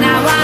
now I'm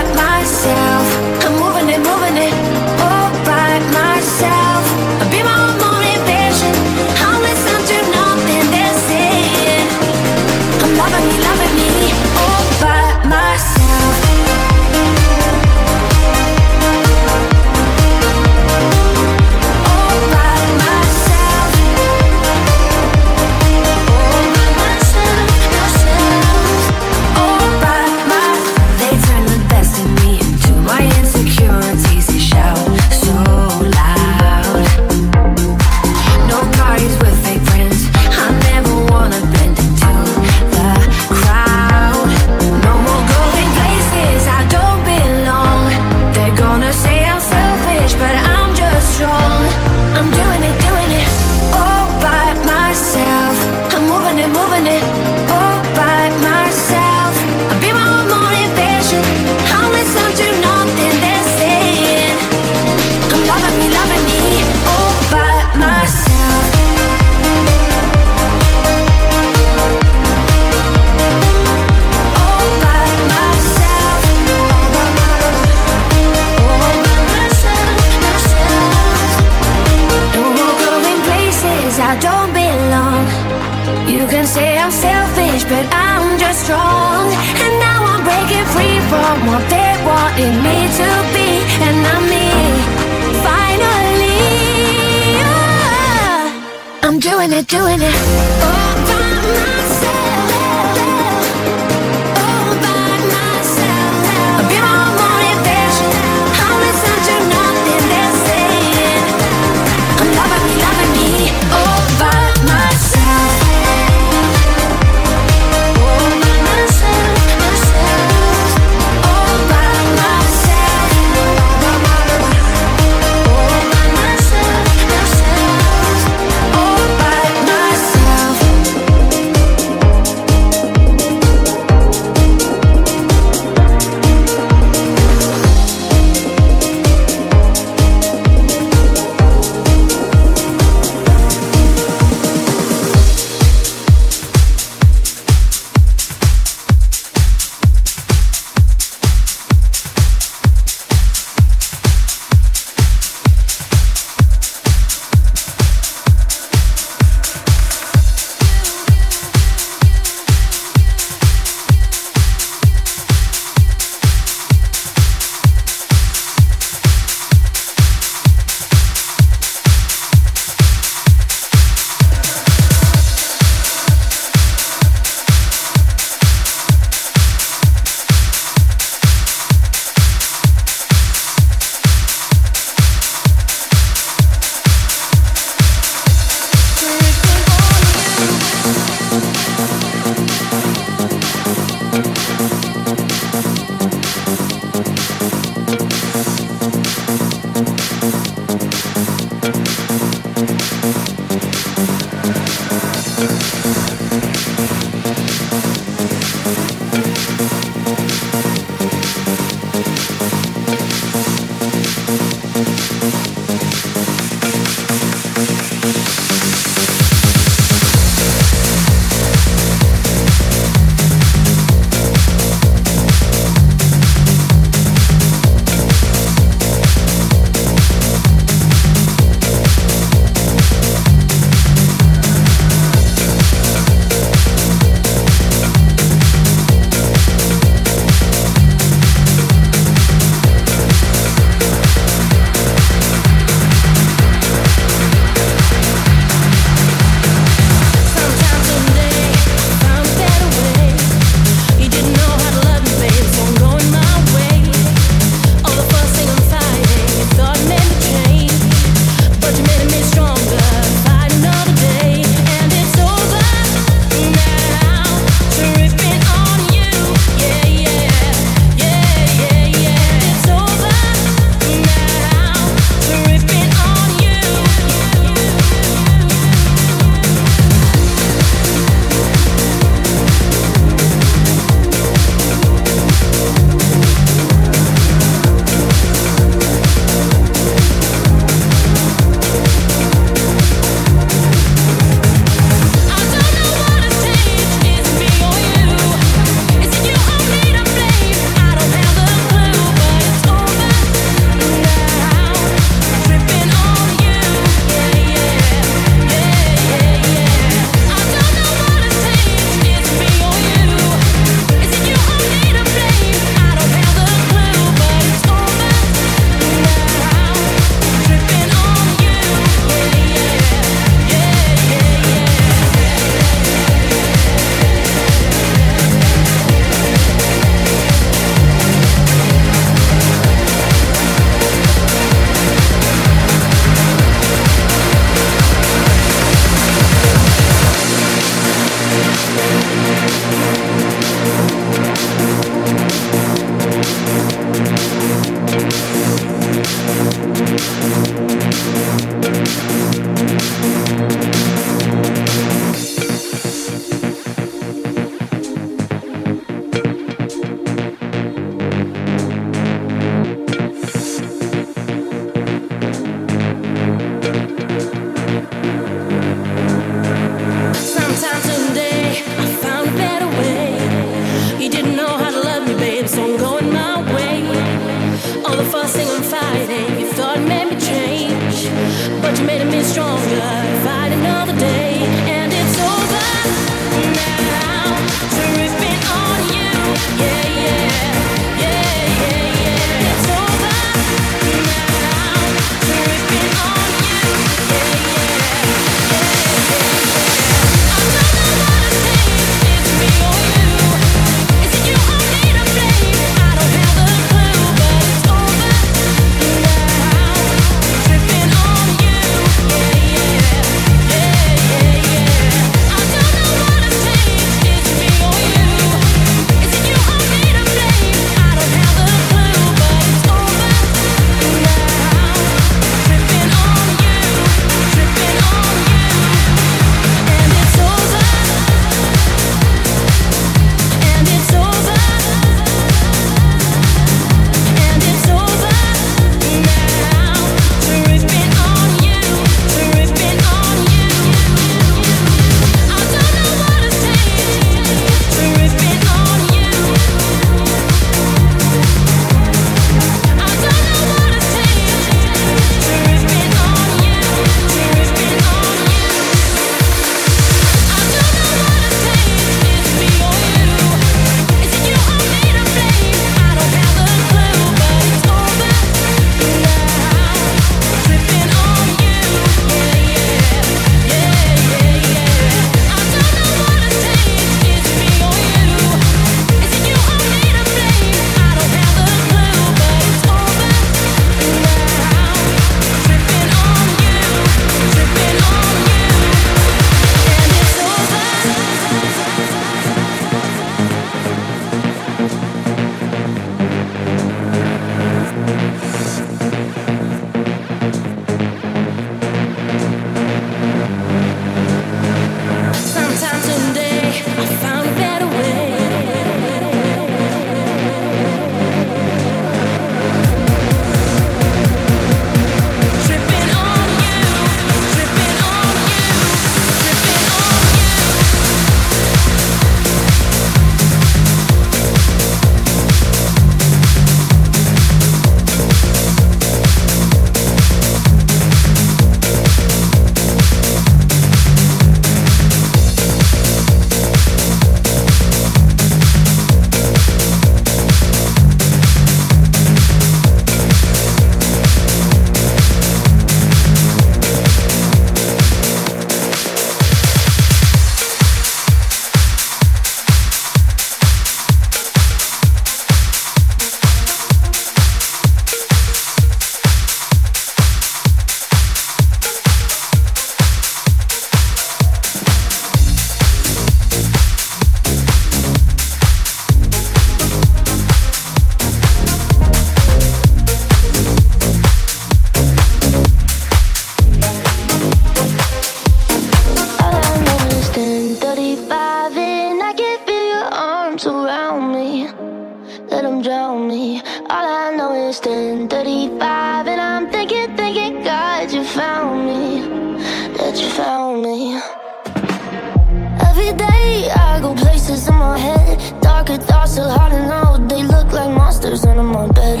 go places in my head, darker thoughts so hard to know. They look like monsters when I'm bed.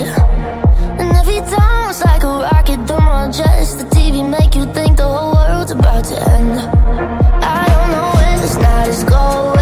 And every time it's like a rocket through my chest. The TV make you think the whole world's about to end. I don't know where this night is going,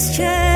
always change.